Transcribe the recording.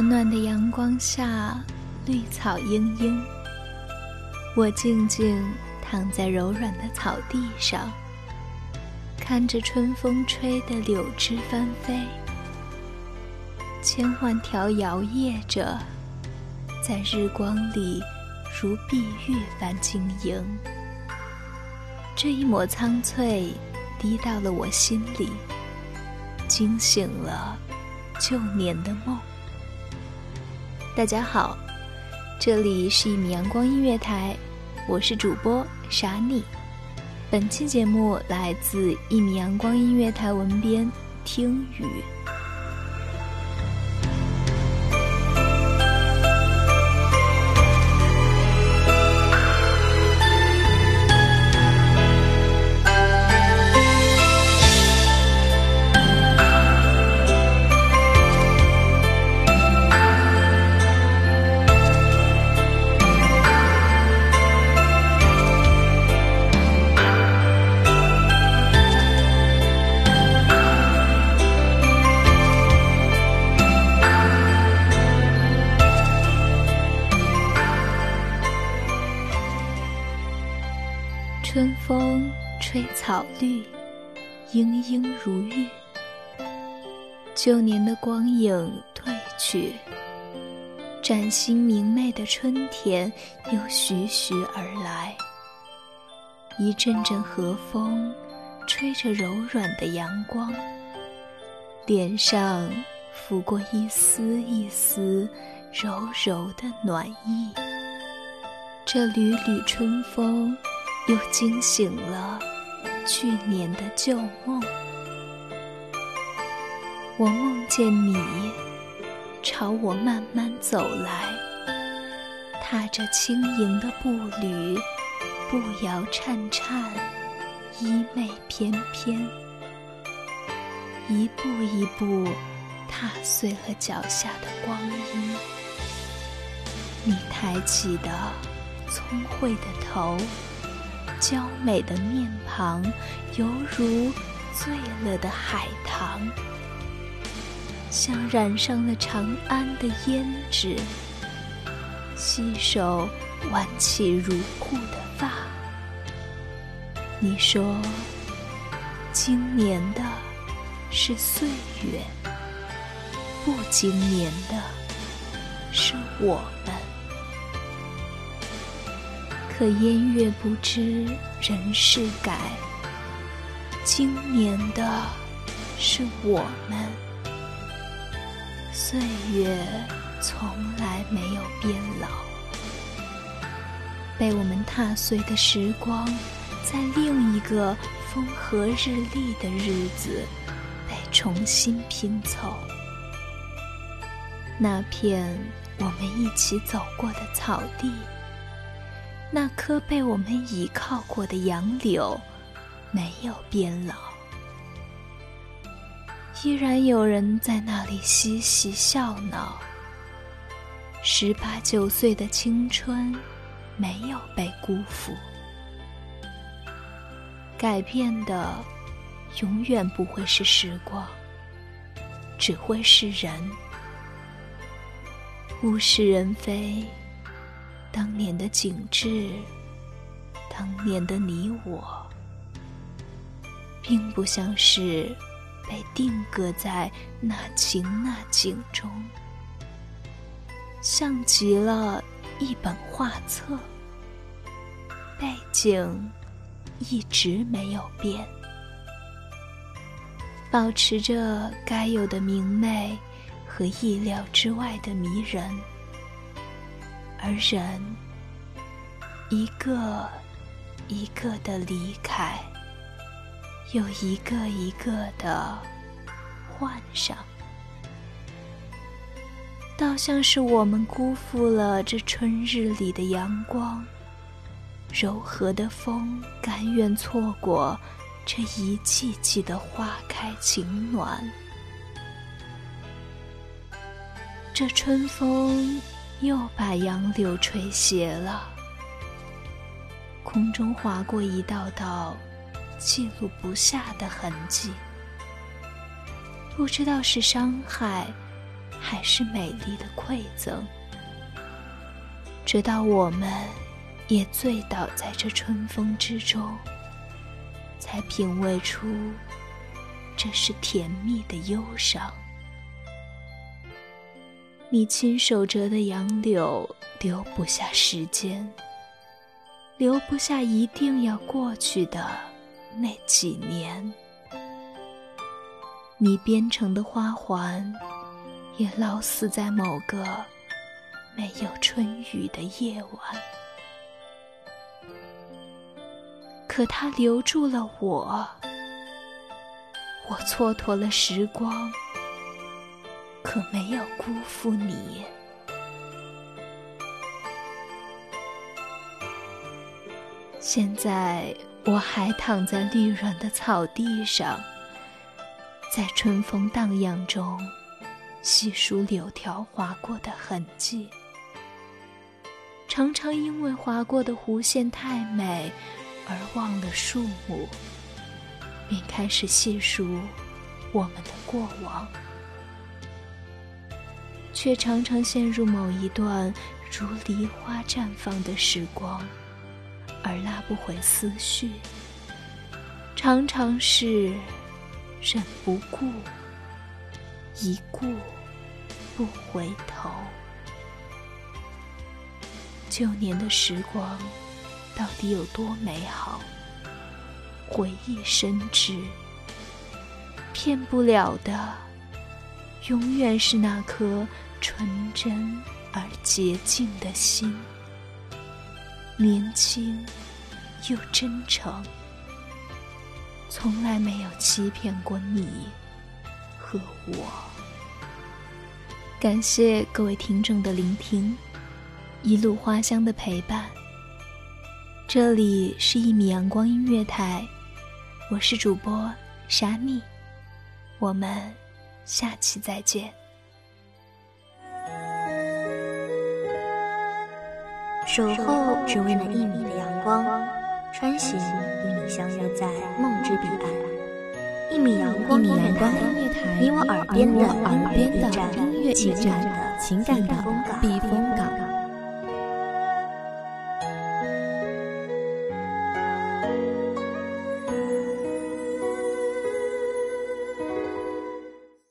暖暖的阳光下，绿草茵茵。我静静躺在柔软的草地上，看着春风吹的柳枝翻飞，千万条摇曳着，在日光里如碧玉般晶莹。这一抹苍翠滴到了我心里，惊醒了旧年的梦。大家好，这里是一米阳光音乐台，我是主播傻妮。本期节目来自一米阳光音乐台文编听雨。吹草绿，莺莺如玉。旧年的光影褪去，崭新明媚的春天又徐徐而来。一阵阵和风，吹着柔软的阳光，脸上拂过一丝一丝柔柔的暖意。这缕缕春风。又惊醒了去年的旧梦。我梦见你朝我慢慢走来，踏着轻盈的步履，步摇颤颤，衣袂翩翩，一步一步踏碎了脚下的光阴。你抬起的聪慧的头。娇美的面庞，犹如醉了的海棠，像染上了长安的胭脂。细手挽起如瀑的发，你说，今年的是岁月，不经年的是我们。可烟月不知人事改，今年的是我们。岁月从来没有变老，被我们踏碎的时光，在另一个风和日丽的日子被重新拼凑。那片我们一起走过的草地。那棵被我们倚靠过的杨柳，没有变老，依然有人在那里嬉戏笑闹。十八九岁的青春，没有被辜负。改变的，永远不会是时光，只会是人。物是人非。当年的景致，当年的你我，并不像是被定格在那情那景中，像极了一本画册，背景一直没有变，保持着该有的明媚和意料之外的迷人，而人一个一个的离开，又一个一个的换上。倒像是我们辜负了这春日里的阳光，柔和的风甘愿错过这一季季的花开情暖。这春风又把杨柳吹斜了，空中划过一道道记录不下的痕迹，不知道是伤害。还是美丽的馈赠，直到我们也醉倒在这春风之中，才品味出这是甜蜜的忧伤。你亲手折的杨柳，留不下时间，留不下一定要过去的那几年。你编成的花环。也老死在某个没有春雨的夜晚，可它留住了我，我蹉跎了时光，可没有辜负你。现在我还躺在绿软的草地上，在春风荡漾中。细数柳条划过的痕迹，常常因为划过的弧线太美而忘了树木，便开始细数我们的过往，却常常陷入某一段如梨花绽放的时光，而拉不回思绪，常常是忍不顾。一顾不回头，旧年的时光到底有多美好？回忆深知，骗不了的，永远是那颗纯真而洁净的心，年轻又真诚，从来没有欺骗过你和我。感谢各位听众的聆听，一路花香的陪伴。这里是一米阳光音乐台，我是主播沙蜜，我们下期再见。守候只为那一米的阳光，穿行与你相约在梦之彼岸。一米阳光音乐台，你我耳边的音乐驿站。情感的情感的避风港。